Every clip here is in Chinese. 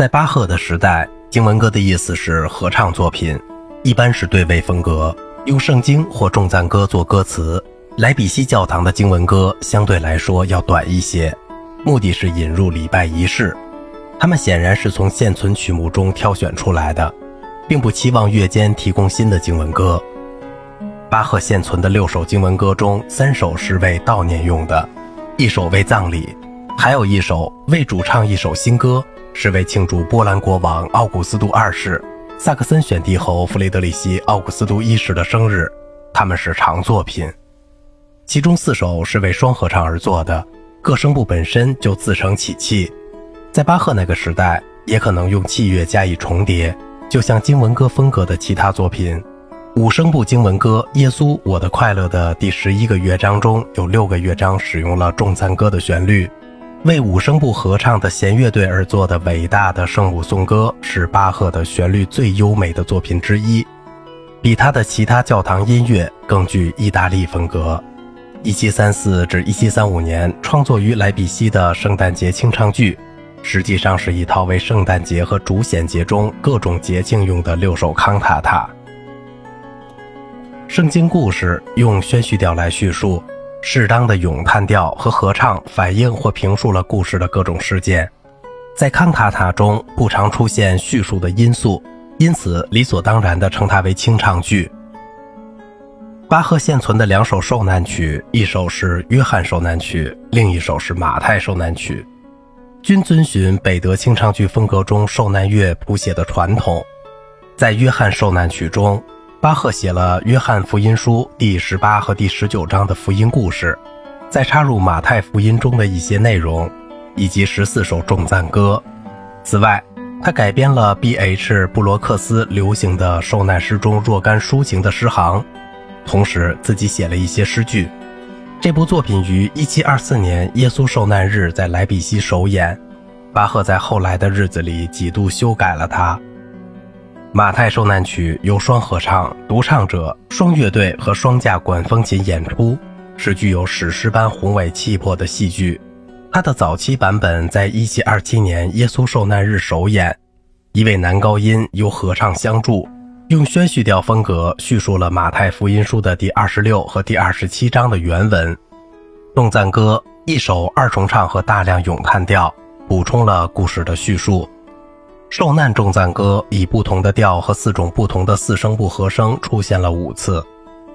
在巴赫的时代，经文歌的意思是合唱作品，一般是对位风格，用圣经或众赞歌做歌词。莱比锡教堂的经文歌相对来说要短一些，目的是引入礼拜仪式。他们显然是从现存曲目中挑选出来的，并不期望乐间提供新的经文歌。巴赫现存的六首经文歌中，三首是为悼念用的，一首为葬礼，还有一首为主唱一首新歌，是为庆祝波兰国王奥古斯都二世、萨克森选帝侯弗雷德里希·奥古斯都一世的生日。他们是长作品，其中四首是为双合唱而作的，各声部本身就自成起气。在巴赫那个时代，也可能用器乐加以重叠，就像经文歌风格的其他作品。五声部经文歌《耶稣，我的快乐》的第十一个乐章中有六个乐章使用了众赞歌的旋律，为五声部合唱的弦乐队而作的伟大的圣母颂歌是巴赫的旋律最优美的作品之一，比他的其他教堂音乐更具意大利风格。一七三四至一七三五年创作于莱比锡的圣诞节清唱剧，实际上是一套为圣诞节和主显节中各种节庆用的六首康塔塔。圣经故事用宣叙调来叙述，适当的咏叹调和合唱反映或评述了故事的各种事件。在康塔塔中不常出现叙述的因素，因此理所当然地称它为清唱剧。巴赫现存的两首受难曲，一首是约翰受难曲，另一首是马太受难曲，均遵循北德清唱剧风格中受难乐谱写的传统。在约翰受难曲中。巴赫写了《约翰福音书》第十八和第十九章的福音故事，再插入马太福音中的一些内容，以及十四首众赞歌。此外，他改编了 B.H. 布罗克斯流行的受难诗中若干抒情的诗行，同时自己写了一些诗句。这部作品于1724年耶稣受难日在莱比锡首演，巴赫在后来的日子里几度修改了它。马太受难曲由双合唱、独唱者、双乐队和双架管风琴演出，是具有史诗般宏伟气魄的戏剧。它的早期版本在1727年耶稣受难日首演，一位男高音由合唱相助，用宣叙调风格叙述了马太福音书的第二十六和第二十七章的原文。动赞歌一首二重唱和大量咏叹调，补充了故事的叙述。受难众赞歌以不同的调和四种不同的四声部和声出现了五次，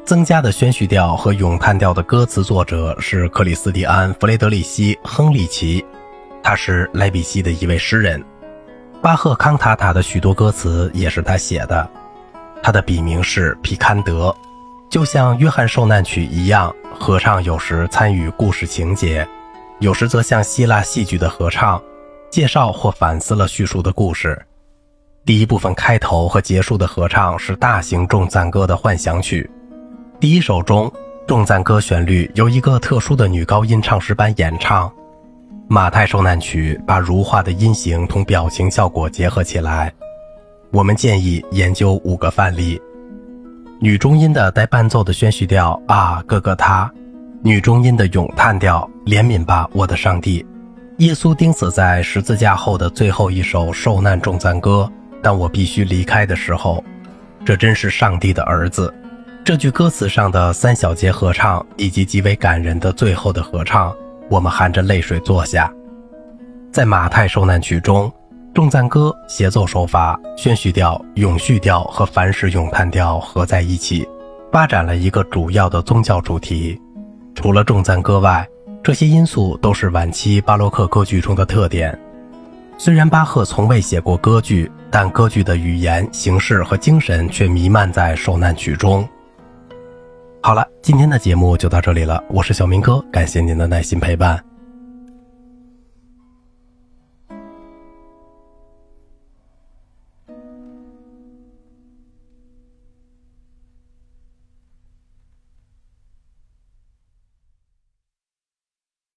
增加的宣叙调和咏叹调的歌词作者是克里斯蒂安·弗雷德里希·亨利奇，他是莱比锡的一位诗人。巴赫康塔塔的许多歌词也是他写的，他的笔名是皮堪德，就像约翰受难曲一样，合唱有时参与故事情节，有时则像希腊戏剧的合唱。介绍或反思了叙述的故事。第一部分开头和结束的合唱是大型众赞歌的幻想曲。第一首中，众赞歌旋律由一个特殊的女高音唱诗班演唱。马太受难曲把如画的音型同表情效果结合起来。我们建议研究五个范例：女中音的带伴奏的宣叙调啊，哥哥他；女中音的咏叹调，怜悯吧，我的上帝。耶稣钉死在十字架后的最后一首受难众赞歌，当我必须离开的时候，这真是上帝的儿子。这句歌词上的三小节合唱以及极为感人的最后的合唱，我们含着泪水坐下。在马太受难曲中，众赞歌协奏手法、宣叙调、咏叙调和凡式咏叹调合在一起，发展了一个主要的宗教主题。除了众赞歌外，这些因素都是晚期巴洛克歌剧中的特点。虽然巴赫从未写过歌剧，但歌剧的语言、形式和精神却弥漫在受难曲中。好了，今天的节目就到这里了，我是小明哥，感谢您的耐心陪伴。